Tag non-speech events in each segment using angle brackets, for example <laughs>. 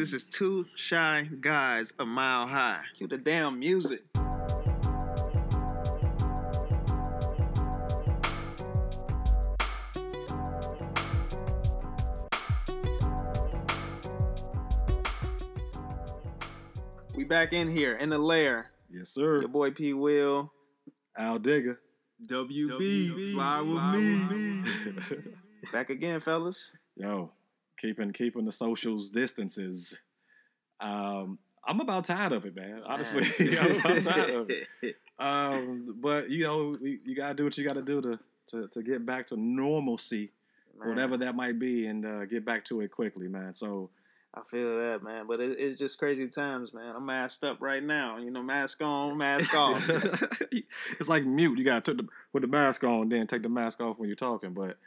This is two shy guys a mile high. Cue the damn music. We back in here in the lair. Yes, sir. Your boy P Will. Al Digger. WB, fly with me. <laughs> Back again, fellas. Yo, keeping keeping the socials distances. Um, I'm about tired of it, man. Honestly, <laughs> <laughs> I'm about tired of it. <laughs> Um, but you know, you gotta do what you gotta do to to, to get back to normalcy, Man, whatever that might be, and uh, get back to it quickly, man. So I feel that, man. But it, it's just crazy times, man. I'm masked up right now. You know, mask on, mask off. it's like mute. You gotta the, put the mask on, then take the mask off when you're talking. But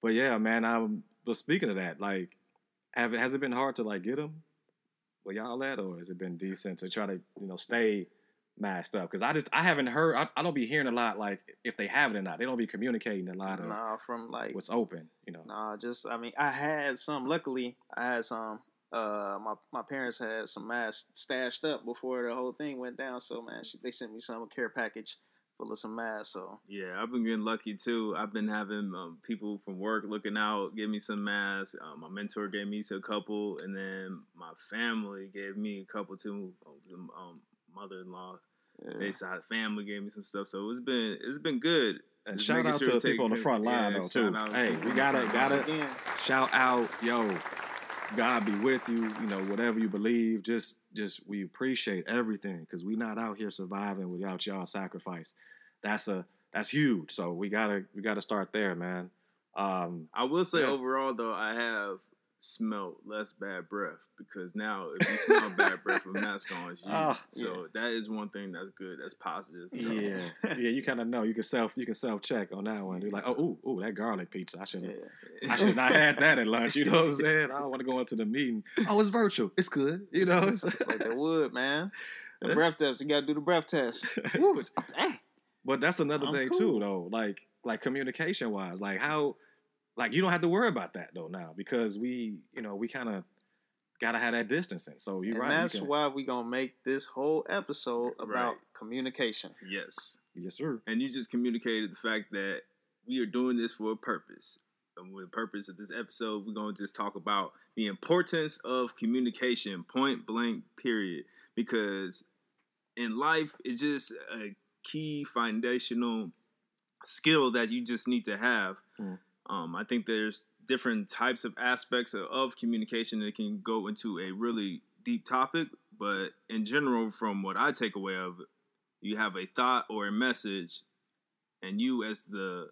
but yeah, man. I'm but speaking of that, like, have has it been hard to like get them? Where y'all at, or has it been decent to try to you know stay masked up? Because I just I haven't heard. I, I don't be hearing a lot like if they have it or not. They don't be communicating a lot of nah, from like what's open. You know. Nah, just I mean, I had some. Luckily, I had some. Uh, my my parents had some masks stashed up before the whole thing went down. So man, she, they sent me some care package full of some masks. So Yeah, I've been getting lucky too. I've been having um, people from work looking out, give me some masks. Um, my mentor gave me a couple, and then my family gave me a couple too. Um, um, mother-in-law, yeah. they side family gave me some stuff. So it's been it's been good. And Just shout out sure to the people on the front line yeah, though too. Hey, we gotta gotta again, shout out, yo, God be with you. You know, whatever you believe, just just we appreciate everything because we not out here surviving without y'all sacrifice. That's a that's huge. So we gotta we gotta start there, man. Um, I will say Yeah. overall though, I have smelt less bad breath because now if you smell <laughs> bad breath with mask on, it's you. Ah, so that is one thing that's good. That's positive. So, yeah, yeah, you kind of know. You can self you can self check on that one. You're like, oh, ooh, ooh, that garlic pizza. I should have yeah. I should not <laughs> had that at lunch. You know what I'm saying? I don't want to go into the meeting. Oh, it's virtual. It's good. You know. It's, It's like the wood, man. The breath test. You gotta do the breath test. <laughs> Dang. But that's another I'm thing cool. too, though. Like like communication wise, like how like you don't have to worry about that though now because we you know we kind of gotta have that distancing. So you're and right. you that's can- why we gonna make this whole episode about Right. communication. Yes. Yes, sir. And you just communicated the fact that we are doing this for a purpose. And with the purpose of this episode, we're going to just talk about the importance of communication, point blank, period. Because in life, it's just a key foundational skill that you just need to have. Mm. Um, I think there's different types of aspects of, of communication that can go into a really deep topic. But in general, from what I take away of you have a thought or a message, and you, as the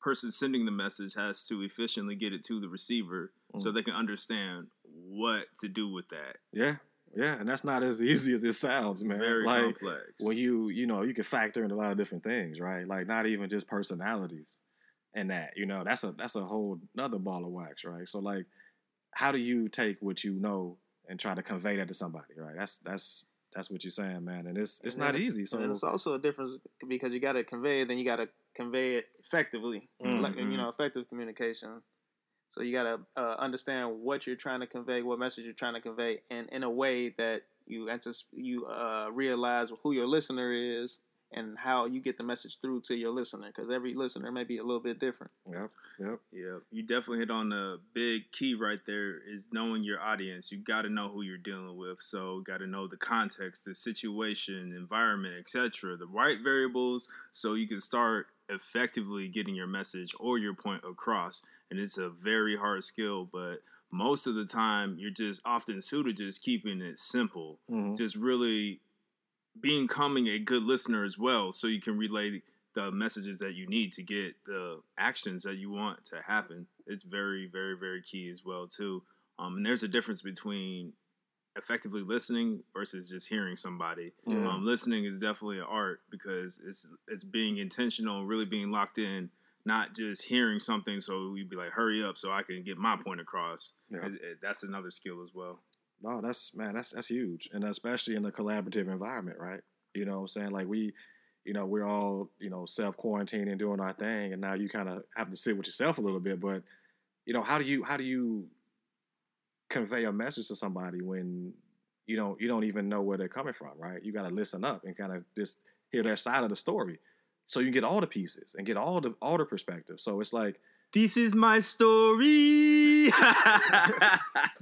person sending the message, has to efficiently get it to the receiver so Mm. they can understand what to do with that. Yeah, yeah, and that's not as <laughs> easy as it sounds, man. Very like complex. when you you know you can factor in a lot of different things, right? Like not even just personalities and that. You know, that's a that's a whole another ball of wax, right? So like, how do you take what you know and try to convey that to somebody, right? That's that's that's what you're saying, man. And it's it's And not easy. So and it's also a difference because you got to convey it, then you got to convey it effectively, like Mhm. you know, effective communication. So you got to uh, understand what you're trying to convey, what message you're trying to convey, and in a way that you antici- you uh, realize who your listener is and how you get the message through to your listener, because every listener may be a little bit different. yep, yep. yep. you definitely hit on the big key right there is knowing your audience. You got to know who you're dealing with. So, got to know the context, the situation, environment, etc. The right variables so you can start effectively getting your message or your point across. And it's a very hard skill, but most of the time you're just often suited just keeping it simple Mhm. just really becoming a good listener as well so you can relay the messages that you need to get the actions that you want to happen. It's very very very key as well too. Um, and there's a difference between effectively listening versus just hearing somebody. Um, listening is definitely an art because it's it's being intentional really being locked in not just hearing something so we'd be like hurry up so i can get my point across. Yeah. It- it- that's another skill as well No, that's man, that's that's huge, and especially in a collaborative environment, right? You know, what I'm saying like we, you know, we're all you know self quarantining, doing our thing, and now you kind of have to sit with yourself a little bit. But you know, how do you how do you convey a message to somebody when you don't you don't even know where they're coming from, right? You got to listen up and kind of just hear their side of the story, so you can get all the pieces and get all the all the perspective. So it's like, This is my story. <laughs>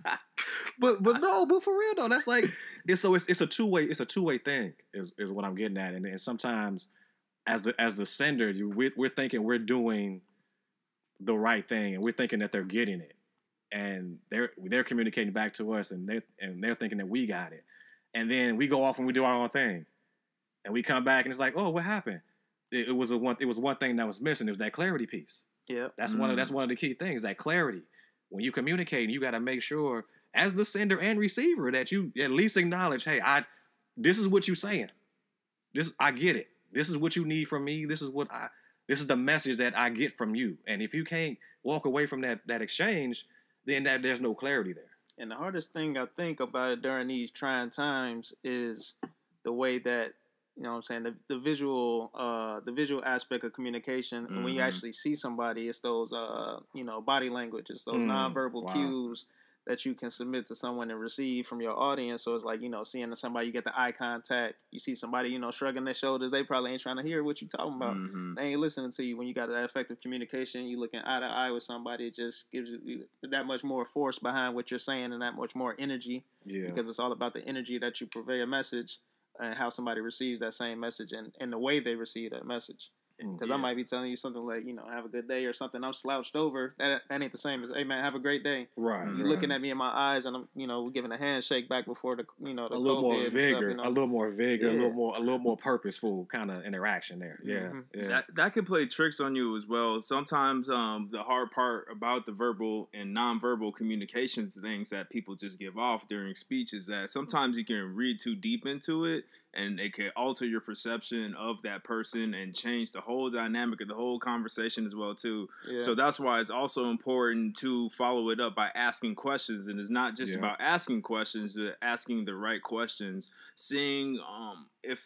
<laughs> but but no, but for real though, that's like it's so it's it's a two way it's a two way thing is is what I'm getting at, and, and sometimes as the as the sender, you we're, we're thinking we're doing the right thing, and we're thinking that they're getting it, and they're they're communicating back to us, and they and they're thinking that we got it, and then we go off and we do our own thing, and we come back and it's like, oh, what happened? It, it was a one it was one thing that was missing. It was that clarity piece. Yeah. That's one of Mm. that's one of the key things that clarity. When you communicate, you got to make sure as the sender and receiver that you at least acknowledge, hey, I this is what you're saying. This I get it. This is what you need from me. This is what I this is the message that I get from you. And if you can't walk away from that that exchange, then that there's no clarity there. And the hardest thing I think about it during these trying times is the way that you know what I'm saying the, the visual uh the visual aspect of communication and when you Mhm. actually see somebody it's those uh you know body language it's those Mm, nonverbal wow. cues that you can submit to someone and receive from your audience so it's like you know seeing somebody you get the eye contact you see somebody you know shrugging their shoulders they probably ain't trying to hear what you talking about Mhm. they ain't listening to you when you got that effective communication. You looking eye to eye with somebody, it just gives you that much more force behind what you're saying and that much more energy Yeah. because it's all about the energy that you purvey a message and how somebody receives that same message and, and the way they receive that message. Because I might be telling you something like, you know, have a good day or something. I'm slouched over. That, that ain't the same as, hey man, have a great day. right. You're right. looking at me in my eyes and I'm, you know, giving a handshake back before the, you know, the a little more COVID and vigor, stuff, you know? a little more vigor, a little more a little more purposeful kind of interaction there. Yeah. Mhm. Yeah. That that can play tricks on you as well. Sometimes um, the hard part about the verbal and nonverbal communications things that people just give off during speech is that sometimes you can read too deep into it and it can alter your perception of that person and change the whole dynamic of the whole conversation as well too. yeah. So that's why it's also important to follow it up by asking questions, and it's not just Yeah. about asking questions, but asking the right questions, seeing um, if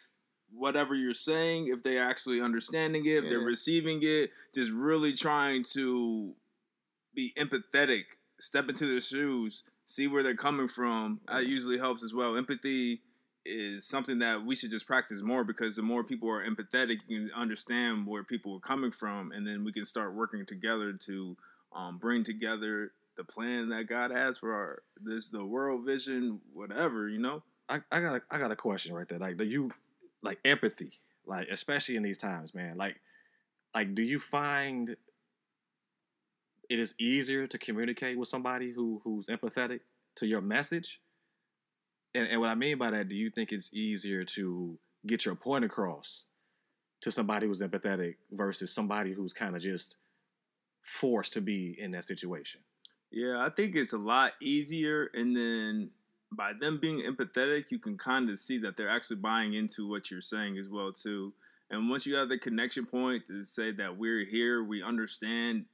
whatever you're saying, if they're actually understanding it, if they're receiving it, just really trying to be empathetic, step into their shoes, see where they're coming from. That usually helps as well. Empathy is something that we should just practice more because the more people are empathetic, you can understand where people are coming from, and then we can start working together to um, bring together the plan that God has for our this the world vision, whatever you know. I, I got a, I got a question right there. Like, do you like empathy? Like, especially in these times, man. Like, like, do you find it is easier to communicate with somebody who who's empathetic to your message? And and what I mean by that, do you think it's easier to get your point across to somebody who's empathetic versus somebody who's kind of just forced to be in that situation? Yeah, I think it's a lot easier, and then by them being empathetic, you can kind of see that they're actually buying into what you're saying as well too. And once you have the connection point to say that we're here, we understand.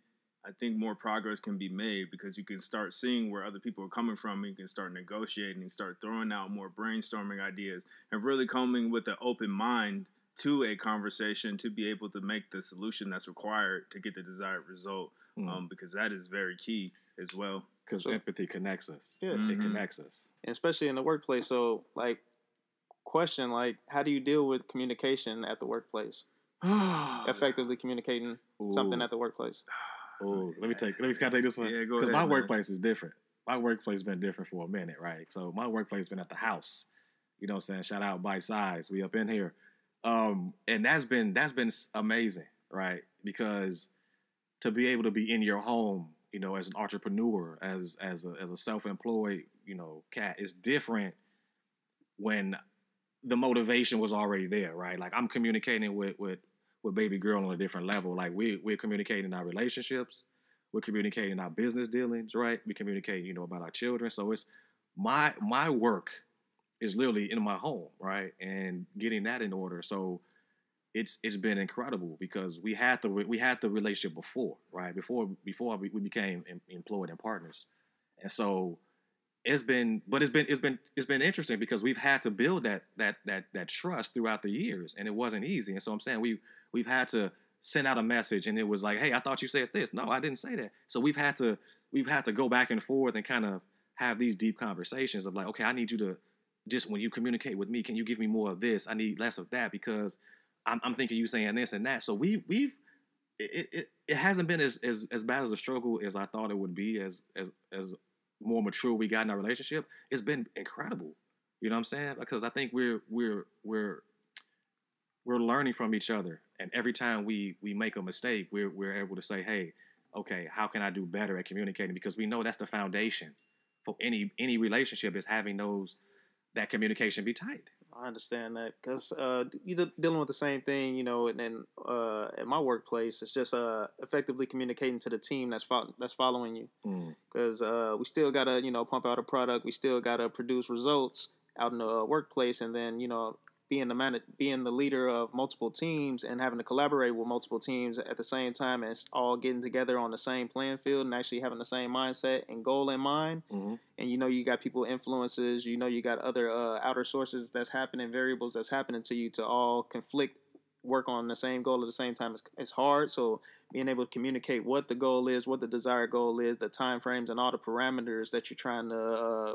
I think more progress can be made because you can start seeing where other people are coming from. And you can start negotiating, and start throwing out more brainstorming ideas, and really coming with an open mind to a conversation to be able to make the solution that's required to get the desired result. Mm. Um, because that is very key as well. Because So- empathy connects us. Yeah. It Mhm. connects us. and especially in the workplace. So, like, question like, how do you deal with communication at the workplace? <sighs> Effectively communicating something at the workplace. Oh, let me take. Let me can I take this one. Yeah, go Because my man. workplace is different. My workplace been different for a minute, right? So my workplace been at the house. You know what I'm saying? Shout out Bite Size. We up in here. Um, and that's been that's been amazing, right? Because to be able to be in your home, you know, as an entrepreneur, as as a as a self-employed, you know, cat, is different when the motivation was already there, right? Like I'm communicating with with with baby girl on a different level. Like we we're communicating our relationships, we're communicating our business dealings, right? We communicate, you know, about our children. So it's my my work is literally in my home, right? And getting that in order. So it's it's been incredible because we had the we had the relationship before, right? Before before we, became employed and partners, and so it's been but it's been it's been it's been interesting because we've had to build that that that that trust throughout the years, and it wasn't easy. And so I'm saying we we've had to send out a message, and it was like, hey, I thought you said this. No, I didn't say that. So we've had to we've had to go back and forth and kind of have these deep conversations of like, okay, I need you to just when you communicate with me, can you give me more of this? I need less of that because I'm, I'm thinking you saying this and that. So we we've it, it, it hasn't been as, as as bad as a struggle as I thought it would be as as as more mature we got in our relationship. It's been incredible. You know what I'm saying? Because I think we're we're we're we're learning from each other, and every time we we make a mistake, we're we're able to say, hey, okay, how can I do better at communicating? Because we know that's the foundation for any any relationship is having those that communication be tight. I understand that because uh, you're dealing with the same thing, you know. And then uh, at my workplace, it's just uh, effectively communicating to the team that's fo- that's following you. Because mm. uh, we still gotta, you know, pump out a product. We still gotta produce results out in the uh, workplace, and then you know, being the man, being the leader of multiple teams and having to collaborate with multiple teams at the same time and all getting together on the same playing field and actually having the same mindset and goal in mind. Mm-hmm. And you know you got people influences, you know you got other uh, outer sources that's happening, variables that's happening to you to all conflict, work on the same goal at the same time is, is hard. So being able to communicate what the goal is, what the desired goal is, the time frames, and all the parameters that you're trying to uh,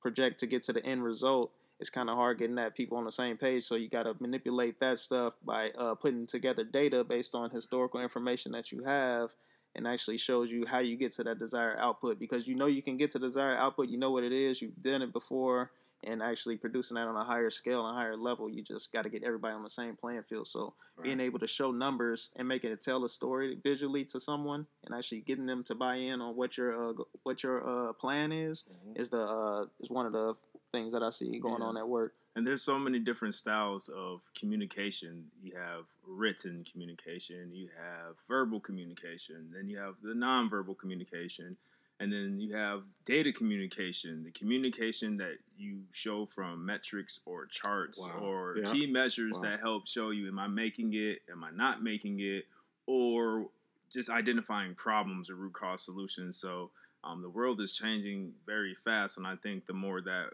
project to get to the end result it's kind of hard getting that people on the same page. So you got to manipulate that stuff by uh, putting together data based on historical information that you have, and actually shows you how you get to that desired output. Because you know you can get to desired output, you know what it is, you've done it before, and actually producing that on a higher scale and a higher level, you just got to get everybody on the same playing field. So right. being able to show numbers and making it tell a story visually to someone, and actually getting them to buy in on what your uh, what your uh, plan is, mm-hmm. is the uh, is one of the things that I see going yeah. on at work. And there's so many different styles of communication. You have written communication, you have verbal communication, then you have the nonverbal communication, and then you have data communication, the communication that you show from metrics or charts wow. or yeah. key measures wow. that help show you am I making it, am I not making it, or just identifying problems or root cause solutions. So um, the world is changing very fast, and I think the more that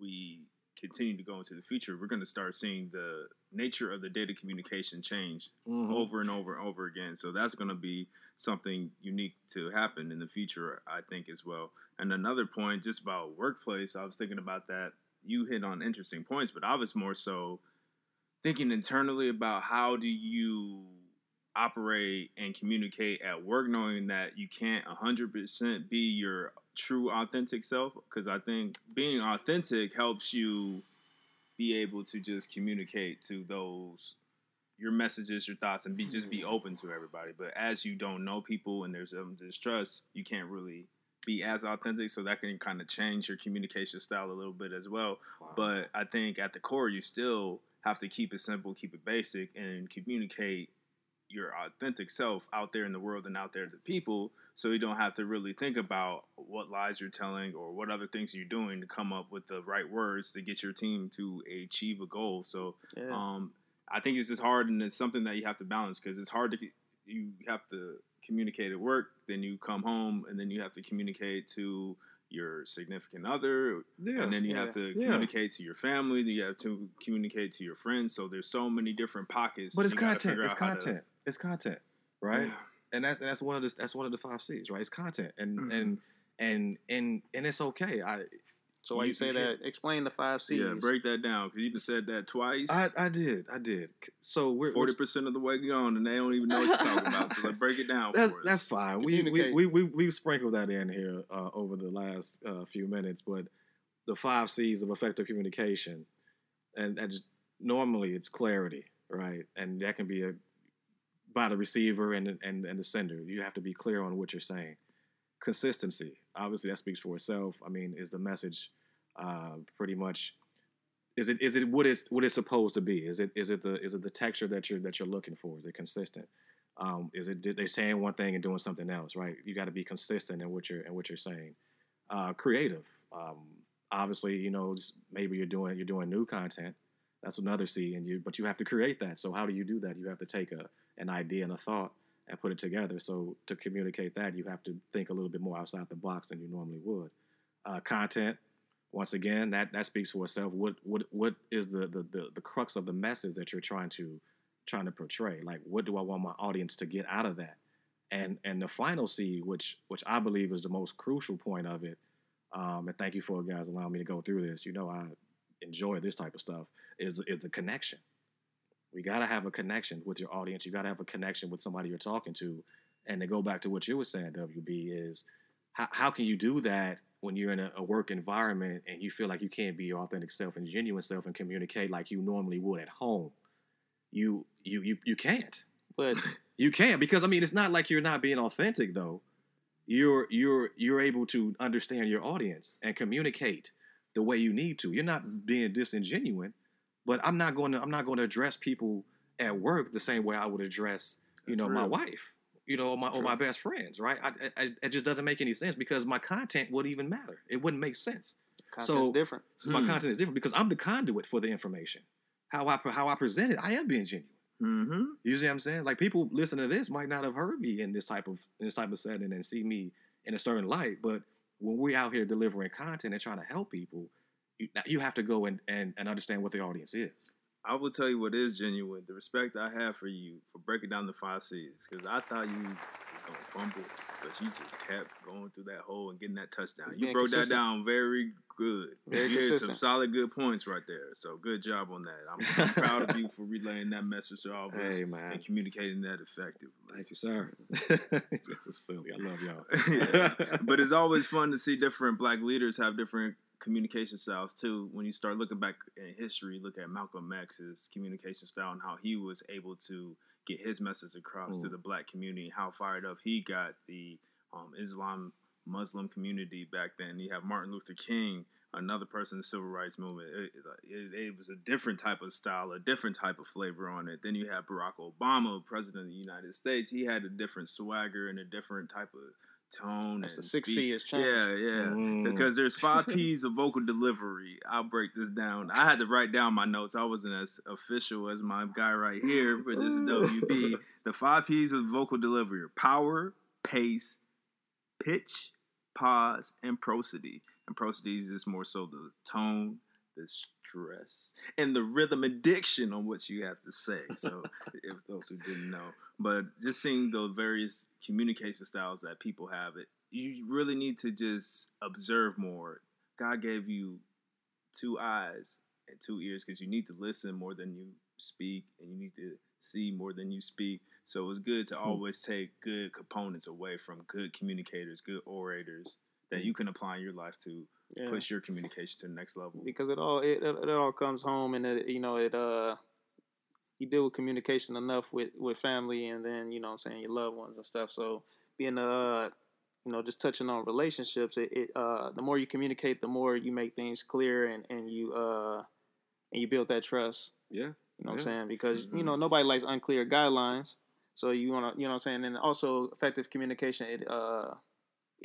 we continue to go into the future, we're going to start seeing the nature of the data communication change mm-hmm. over and over and over again. So that's going to be something unique to happen in the future, I think, as well. And another point, just about workplace, I was thinking about that. You hit on interesting points, but I was more so thinking internally about how do you operate and communicate at work, knowing that you can't 100% be your true authentic self because I think being authentic helps you be able to just communicate to those your messages, your thoughts, and be just be mm-hmm. open to everybody. But as you don't know people and there's some distrust, you can't really be as authentic. So that can kind of change your communication style a little bit as well. Wow. But I think at the core, you still have to keep it simple, keep it basic, and communicate your authentic self out there in the world and out there to people so you don't have to really think about what lies you're telling or what other things you're doing to come up with the right words to get your team to achieve a goal so yeah. um, i think it's just hard and it's something that you have to balance because it's hard to you have to communicate at work then you come home and then you have to communicate to your significant other yeah, and then you yeah, have to communicate yeah. to your family then you have to communicate to your friends so there's so many different pockets but it's content it's content it's content, right? And that's that's one of the that's one of the five C's, right? It's content, and mm-hmm. and and and and it's okay. I so why you, you say that? Explain the five C's. Yeah, break that down because you just said that twice. I, I did, I did. So we're forty percent of the way gone, and they don't even know what you're talking about. So let's break it down. That's that's fine. We we, we we we sprinkled that in here uh, over the last uh, few minutes, but the five C's of effective communication, and, and normally it's clarity, right? And that can be a by the receiver and, and, and the sender. You have to be clear on what you're saying. Consistency, obviously, that speaks for itself. I mean, is the message uh, pretty much? Is it is it what is what it's supposed to be? Is it is it the is it the texture that you're that you're looking for? Is it consistent? Um, is it they're saying one thing and doing something else? Right? You got to be consistent in what you're in what you're saying. Uh, creative. Um, obviously, you know, maybe you're doing you're doing new content. That's another C, and you but you have to create that. So how do you do that? You have to take a an idea and a thought and put it together. So to communicate that, you have to think a little bit more outside the box than you normally would. Uh, content, once again, that that speaks for itself. What what what is the, the the the crux of the message that you're trying to trying to portray? Like, what do I want my audience to get out of that? And and the final C, which which I believe is the most crucial point of it, um, and thank you for guys allowing me to go through this. You know, I enjoy this type of stuff. Is is the connection? We gotta have a connection with your audience. You gotta have a connection with somebody you're talking to. And to go back to what you were saying, WB, is how, how can you do that when you're in a, a work environment and you feel like you can't be your authentic self and genuine self and communicate like you normally would at home? You you you you can't. But <laughs> You can because I mean it's not like you're not being authentic though. You're you're you're able to understand your audience and communicate the way you need to. You're not being disingenuous, but I'm not going to I'm not going to address people at work the same way I would address you That's know my wife, you know, or my or my best friends, right? I, I, it just doesn't make any sense because my content would even matter. It wouldn't make sense. content's So- different. So my Hmm. content is different because I'm the conduit for the information. How I how I present it, I am being genuine. Mm-hmm. You see what I'm saying? Like people listen to this might not have heard me in this type of in this type of setting and see me in a certain light, but when we're out here delivering content and trying to help people, you, you have to go and, and, and understand what the audience is. I will tell you what is genuine. The respect I have for you for breaking down the five C's. Because I thought you was gonna fumble, but you just kept going through that hole and getting that touchdown. You Being broke that down very good. Very you had some solid good points right there. So good job on that. I'm, I'm proud of <laughs> you for relaying that message to all of us Hey man, and communicating that effectively. thank you, sir. <laughs> this is <laughs> silly. I love y'all. Yeah. but it's always fun to see different black leaders have different communication styles too. When you start looking back in history, look at Malcolm X's communication style and how he was able to get his message across to Mm. the black community, how fired up he got the um, Islam Muslim community back then. You have Martin Luther King, another person in the civil rights movement. It, it, it was a different type of style, a different type of flavor on it. Then you have Barack Obama, president of the United States. He had a different swagger and a different type of tone. That's and the six speech. C is changed. Yeah, yeah. Mm. Because there's five <laughs> P's of vocal delivery. I'll break this down. I had to write down my notes. I wasn't as official as my guy right here, but this is WB. <laughs> The five P's of vocal delivery are power, pace, pitch, pause, and prosody. And prosody is just more so the tone, the stress, and the rhythm addiction on what you have to say. So, <laughs> if those who didn't know, but just seeing the various communication styles that people have, it you really need to just observe more. God gave you two eyes and two ears because you need to listen more than you speak, and you need to see more than you speak. So it's good to Hmm. always take good components away from good communicators, good orators that you can apply in your life to Yeah. push your communication to the next level. because it all it, it, it all comes home and it you know it uh you deal with communication enough with with family and then you know what I'm saying your loved ones and stuff so being uh you know just touching on relationships it, it uh the more you communicate the more you make things clear and and you uh and you build that trust Yeah. you know what I'm saying because you Mhm. know nobody likes unclear guidelines so you want to you know what I'm saying and also effective communication it uh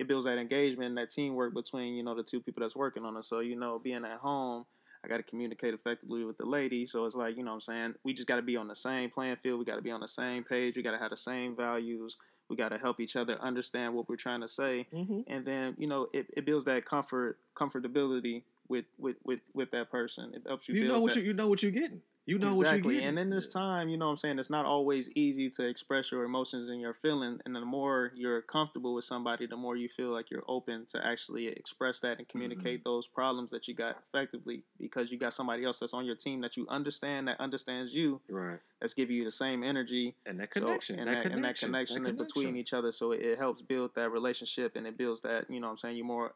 it builds that engagement and that teamwork between you know the two people that's working on it. So you know, being at home, I got to communicate effectively with the lady. So it's like you know, what I'm saying we just got to be on the same playing field. We got to be on the same page. We got to have the same values. We got to help each other understand what we're trying to say, Mm-hmm. and then you know, it, it builds that comfort, comfortability with with with with that person. It helps you. You build know what that- you you know what you're getting. You know what exactly. you're getting. And in this time, you know what I'm saying, it's not always easy to express your emotions and your feeling. And the more you're comfortable with somebody, the more you feel like you're open to actually express that and communicate mm-hmm. those problems that you got effectively because you got somebody else that's on your team that you understand, that understands you, right. that's giving you the same energy. And that So- connection. and, that, that, connection. and that connection that in between each other. So it, it helps build that relationship and it builds that, you know what I'm saying, you're more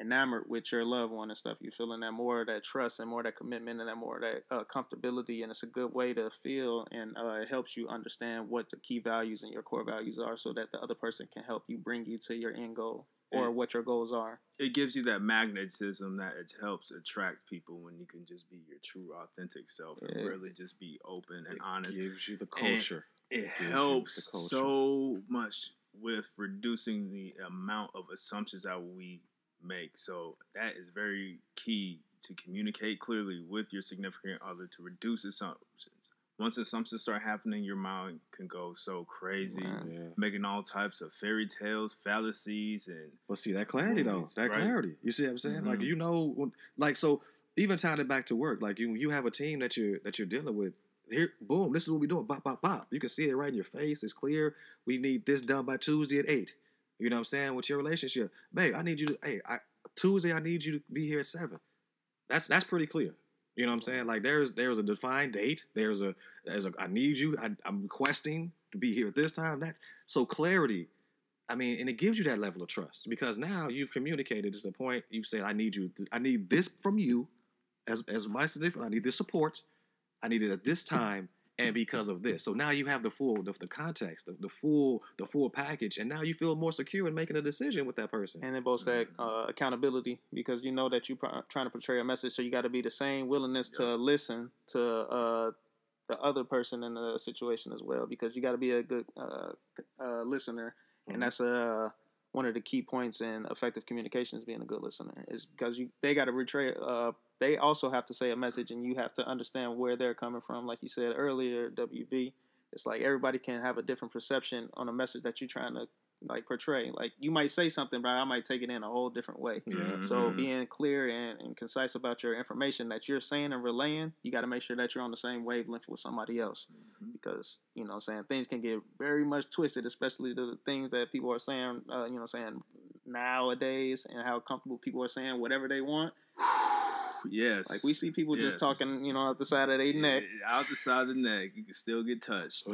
enamored with your loved one and stuff. You feeling that more of that trust and more of that commitment and that more of that uh, comfortability. And it's a good way to feel and uh, it helps you understand what the key values and your core values are so that the other person can help you bring you to your end goal or Yeah. what your goals are. it gives you that magnetism that it helps attract people when you can just be your true authentic self and really just be open and It honest. It gives you the And- culture. It helps culture. so much with reducing the amount of assumptions that we make. So that is very key to communicate clearly with your significant other to reduce assumptions. Once assumptions start happening, your mind can go so crazy, Right. yeah. making all types of fairy tales, fallacies, and But see that clarity though, that right. clarity. You see what I'm saying? Like Mhm. you know, like so. Even tying it back to work, like you, you have a team that you're that you're dealing with. Here, boom, this is what we doing. Bop, bop, bop. You can see it right in your face. It's clear. We need this done by Tuesday at eight. You know what I'm saying? With your relationship, babe, I need you to. Hey, I Tuesday I need you to be here at seven. That's that's pretty clear. You know what I'm saying? Like there's there's a defined date. There's a there's a I need you. I, I'm requesting to be here at this time. That so clarity. I mean, and it gives you that level of trust because now you've communicated to the point you've said, I need you. I need this from you as as my significant. I need this support. I need it at this time and because of this. So now you have the full the, the context, the, the full the full package, and now you feel more secure in making a decision with that person. And then both that uh, accountability because you know that you're pr- trying to portray a message, so you got to be the same willingness to listen to uh, the other person in the situation as well because you got to be a good uh, uh, listener, Mhm. and that's uh, one of the key points in effective communication is being a good listener is because you they got to betray uh, they also have to say a message and you have to understand where they're coming from. Like you said earlier wb it's like everybody can have a different perception on a message that you're trying to like portray. Like you might say something but i might take it in a whole different way. Yeah. so being clear and, and concise about your information that you're saying and relaying you got to make sure that you're on the same wavelength with somebody else. Because you know I'm saying things can get very much twisted especially the things that people are saying uh, you know saying nowadays and how comfortable people are saying whatever they want <sighs> <sighs> <sighs> yes. like we see people Yes. just talking you know out the side of their neck out the side of the neck, you can still get touched.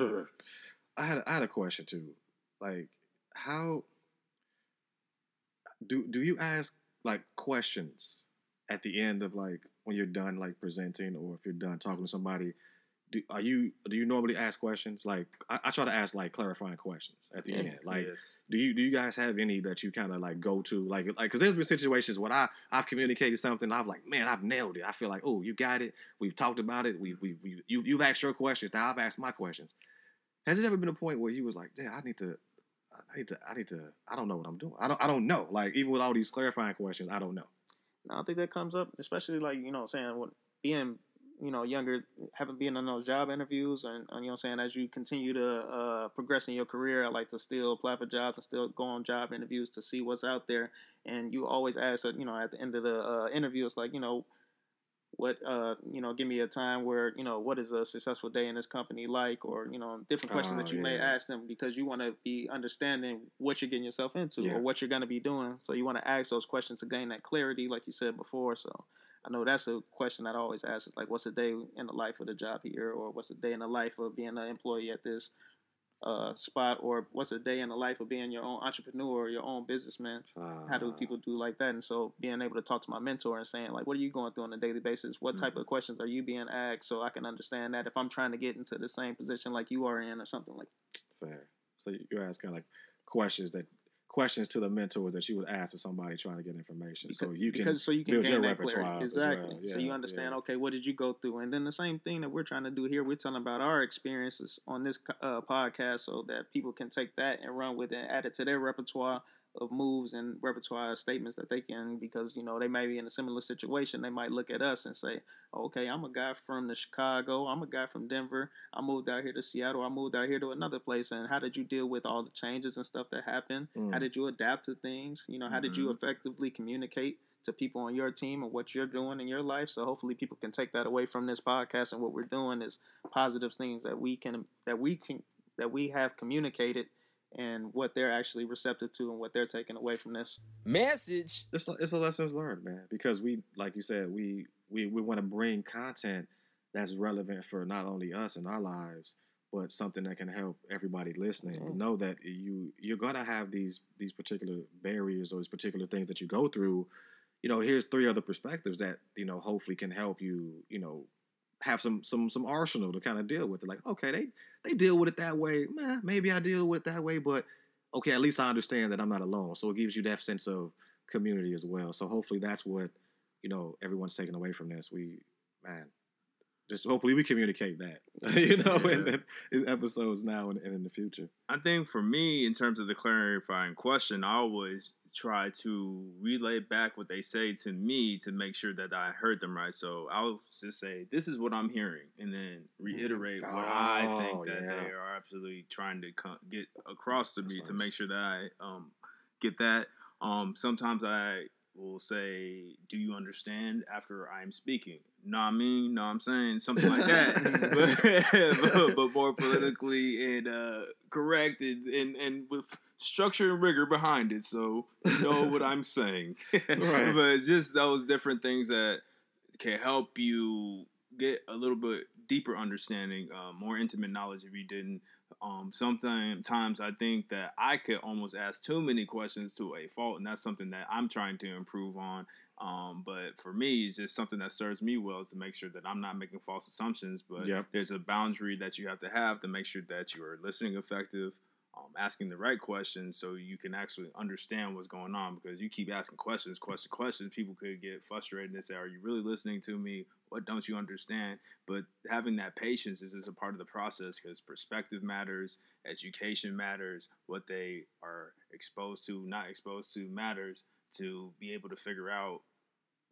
I had I had a question too. Like, how do do you ask like questions at the end of like when you're done like presenting or if you're done talking to somebody? Do are you do you normally ask questions? Like, I, I try to ask like clarifying questions at the Yeah. end. Like, yes. do you do you guys have any that you kind of like go to? Like like because there's been situations when I I've communicated something I'm like man I've nailed it. I feel like oh you got it. We've talked about it. We we we you you've asked your questions. Now I've asked my questions. Has it ever been a point where you was like yeah I need to I need to I need to I don't know what I'm doing. I don't I don't know. Like even with all these clarifying questions I don't know. I think that comes up, especially like you know, what saying when being you know younger, haven't been in those job interviews, and, and you know, I'm saying as you continue to uh, progress in your career, I like to still apply for jobs and still go on job interviews to see what's out there. And you always ask, uh, you know, at the end of the uh, interview, it's like you know, what uh, you know, give me a time where you know, what is a successful day in this company like, or you know, different questions Oh, that you may ask them because you want to be understanding what you're getting yourself into Yeah. or what you're going to be doing. So you want to ask those questions to gain that clarity, like you said before. So I know that's a question that I always ask is like, what's a day in the life of the job here, or what's a day in the life of being an employee at this uh, spot, or what's a day in the life of being your own entrepreneur or your own businessman? How do Uh, people do like that? And so being able to talk to my mentor and saying like, what are you going through on a daily basis? What type of questions are you being asked so I can understand that if I'm trying to get into the same position like you are in or something like fair so you're asking like questions that questions to the mentors that you would ask to somebody trying to get information so you can because so you can build your that repertoire clarity exactly. well. so you understand, yeah. okay, what did you go through, and then the same thing that we're trying to do here, we're telling about our experiences on this uh, podcast, so that people can take that and run with it, and add it to their repertoire of moves and repertoire statements that they can, because you know they may be in a similar situation, they might look at us and say, okay, I'm a guy from the Chicago, I'm a guy from Denver, I moved out here to Seattle, I moved out here to another place, and how did you deal with all the changes and stuff that happened? How Mm. did you adapt to things? You know, how did you effectively communicate to people on your team and what you're doing in your life? So hopefully people can take that away from this podcast and what we're doing is positive things that we can that we can that we have communicated and what they're actually receptive to and what they're taking away from this. Message. it's a, it's a lessons learned, man. Because we, like you said, we we, we want to bring content that's relevant for not only us in our lives, but something that can help everybody listening Yeah. know that you you're gonna have these these particular barriers or these particular things that you go through. You know, here's three other perspectives that you know hopefully can help you. You know, have some some some arsenal to kind of deal with it. Like, okay, they they deal with it that way. Maybe I deal with it that way, but okay, at least I understand that I'm not alone. So it gives you that sense of community as well. So hopefully that's what you know everyone's taking away from this. We man, just hopefully we communicate that <laughs> you know in, Yeah. in episodes now and, and in the future. I think for me, in terms of the clarifying question, I always try to relay back what they say to me to make sure that I heard them right. So I'll just say, "This is what I'm hearing," and then reiterate what I think Oh, that yeah. they are absolutely trying to co- get across to That's me to make sure that I um, get that. Um, sometimes I will say, "Do you understand?" After I'm speaking. What I mean? What I'm saying? Something like that. <laughs> but, <laughs> but, but more politically and uh, correct and, and, and with structure and rigor behind it, so you know what I'm <laughs> saying. Right. <laughs> but just those different things that can help you get a little bit deeper understanding, uh, more intimate knowledge if you didn't. Um, sometimes I think that I could almost ask too many questions to a fault, and that's something that I'm trying to improve on. Um, but for me, it's just something that serves me well is to make sure that I'm not making false assumptions. But Yep. there's a boundary that you have to have to make sure that you are listening effective, um, asking the right questions so you can actually understand what's going on. Because you keep asking questions, question, questions, people could get frustrated and say, "Are you really listening to me? What don't you understand?" But having that patience is just a part of the process because perspective matters, education matters, what they are exposed to, not exposed to matters to be able to figure out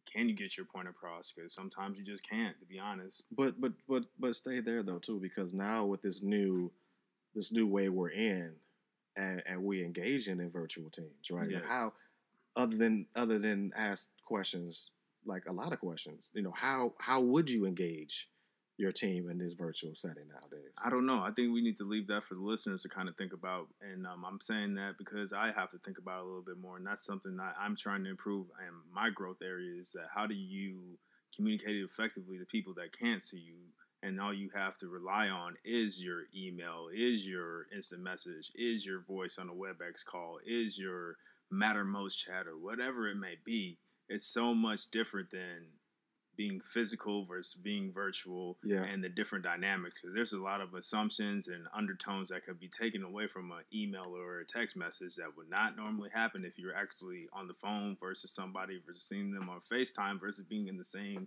can you get your point across because sometimes you just can't to be honest But but but but stay there though too, because now with this new this new way we're in, and and we engaging in in virtual teams, right? Like how other than other than ask questions, like a lot of questions, you know, how how would you engage your team in this virtual setting nowadays? i don't know i think we need to leave that for the listeners to kind of think about and um, i'm saying that because i have to think about it a little bit more and that's something that i'm trying to improve and my growth area is that how do you communicate effectively to people that can't see you and all you have to rely on is your email is your instant message is your voice on a webex call is your mattermost chat or whatever it may be it's so much different than being physical versus being virtual Yeah. and the different dynamics because there's a lot of assumptions and undertones that could be taken away from an email or a text message that would not normally happen if you're actually on the phone versus somebody versus seeing them on FaceTime versus being in the same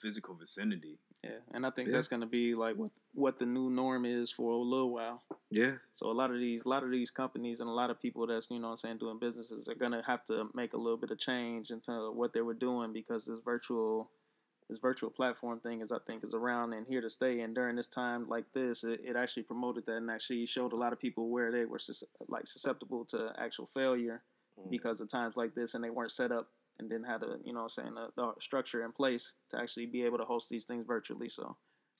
physical vicinity. Yeah, and I think Yeah. that's going to be like what what the new norm is for a little while. Yeah, So a lot of these, a lot of these companies and a lot of people that's you know what I'm saying doing businesses are gonna have to make a little bit of change into what they were doing because this virtual, this virtual platform thing is I think is around and here to stay. And during this time like this, it, it actually promoted that and actually showed a lot of people where they were sus- like susceptible to actual failure Mm. because of times like this and they weren't set up and then had have the you know I'm saying the, the structure in place to actually be able to host these things virtually. So.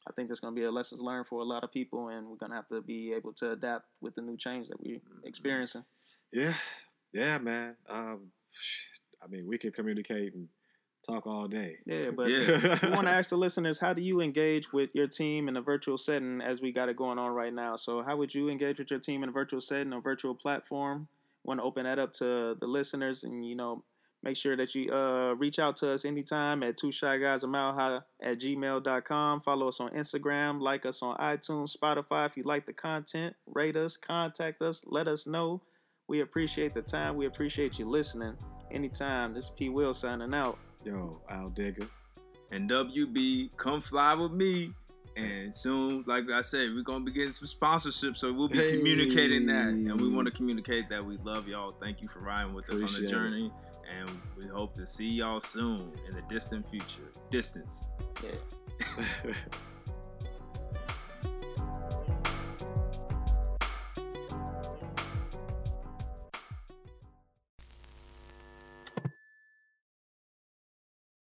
I think there's going to be a lessons learned for a lot of people, and we're going to have to be able to adapt with the new change that we're experiencing. yeah, yeah, man. Um, I mean, we can communicate and talk all day. Yeah, but Yeah. we want to ask the listeners, how do you engage with your team in a virtual setting as we got it going on right now? So, how would you engage with your team in a virtual setting, a virtual platform? Want to open that up to the listeners, and you know, make sure that you uh, reach out to us anytime at two shy guys a mile high at gmail.com. Follow us on Instagram, like us on iTunes, Spotify. If you like the content, rate us, contact us, let us know. We appreciate the time. We appreciate you listening. Anytime. This is P. Will signing out. Yo, Al Digger. And WB, come fly with me. And soon, like I said, we're gonna be getting some sponsorship, so we'll be Hey. communicating that. And we want to communicate that we love y'all. Thank you for riding with us on the journey. it. And we hope to see y'all soon in the distant future. Distance. Yeah. <laughs>